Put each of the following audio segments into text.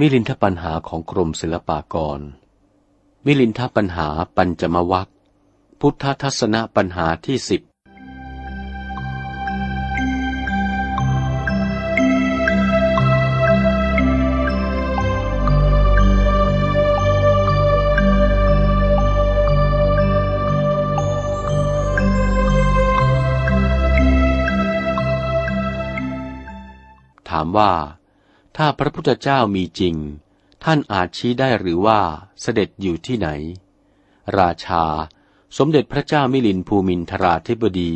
มิลินทปัญหาของกรมศิลปากร มิลินทปัญหาปัญจมวัคพุทธทัศนปัญหาที่สิบ ถามว่า ถ้าพระพุทธเจ้ามีจริง ท่านอาจชี้ได้หรือว่าเสด็จอยู่ที่ไหน ราชา สมเด็จพระเจ้ามิลินภูมินทราธิบดี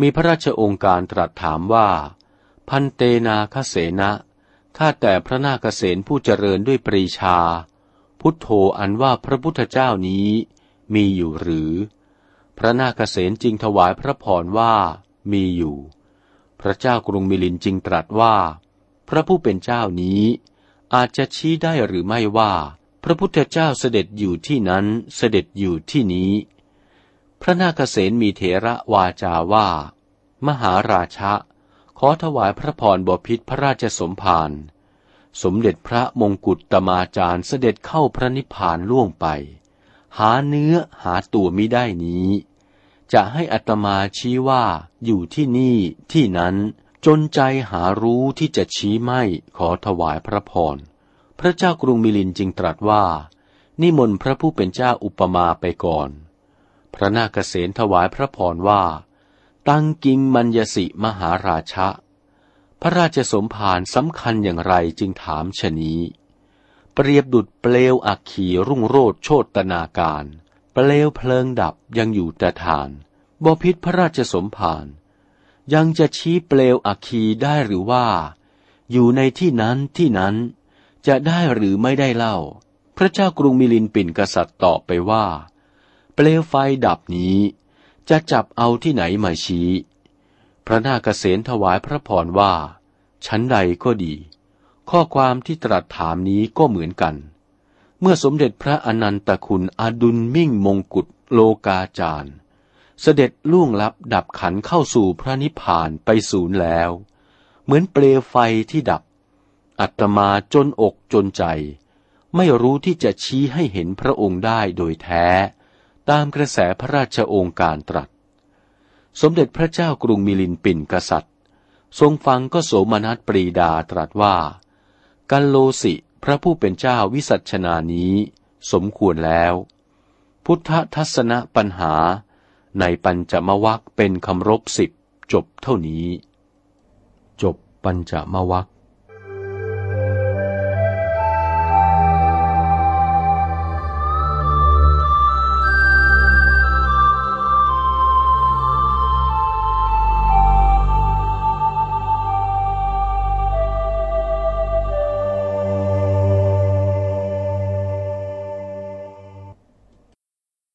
มีพระราชองค์การตรัสถามว่า พันเตนาคเสนะข้าแต่พระนาคเษนผู้เจริญด้วยปรีชา พุทโธอันว่าพระพุทธเจ้านี้มีอยู่หรือ พระนาคเษนจึงถวายพระพรว่ามีอยู่ พระเจ้ากรุงมิลินจึงตรัสว่า พระผู้เป็นเจ้านี้ อาจจะชี้ได้หรือไม่ว่า พระพุทธเจ้าเสด็จอยู่ที่นั้นเสด็จอยู่ที่นี้ พระนาคเษนมีเถระวาจาว่า มหาราชะ ขอถวายพระพรบพิษพระราชสมภารสมเด็จพระมงกุฎตมาจารย์เสด็จเข้าพระนิพพานล่วงไป หาเนื้อหาตัวมิได้นี้ จะให้อัตมาชี้ว่าอยู่ที่นี่ที่นั้น จนใจหารู้ที่จะชี้ไม่ขอถวายพระพร พระเจ้ากรุงมิลินจึงตรัสว่า นิมนต์พระผู้เป็นเจ้าอุปมาไปก่อน พระนาคเษนถวายพระพรว่า ตั้งกิงมัญยสิมหาราชะ พระราชสมภารสำคัญอย่างไรจึงถามชนี้ เปรียบดุดเปลวอักขีรุ่งโรดโชตนาการ เปลวเพลิงดับยังอยู่แต่ฐานบพิษพระราชสมภาร ยังจะชี้เปลวอัคคีได้หรือว่า อยู่ในที่นั้นที่นั้น จะได้หรือไม่ได้เล่า พระเจ้ากรุงมิลินปินกษัตริย์ตอบไปว่า เปลวไฟดับนี้ จะจับเอาที่ไหนมาชี้ พระนาคเษนถวายพระพรว่า ชั้นใดก็ดี ข้อความที่ตรัสถามนี้ก็เหมือนกัน เมื่อสมเด็จพระอนันตคุณอดุลมิ่งมงกุฎโลกาจารย์ เสด็จล่วงลับดับขันเข้าสู่พระนิพพานไปศูนย์แล้ว เหมือนเปลวไฟที่ดับ อัตมาจนอกจนใจ ไม่รู้ที่จะชี้ให้เห็นพระองค์ได้โดยแท้ ตามกระแสพระราชองค์การตรัส สมเด็จพระเจ้ากรุงมิลินปินกษัตริย์ ทรงฟังก็โสมนัสปรีดาตรัสว่า กัลโลสิพระผู้เป็นเจ้าวิสัชนานี้ สมควรแล้ว พุทธทัศนปัญหา ในปัญจมวัคเป็นคำรบสิบจบเท่านี้ จบปัญจมวัค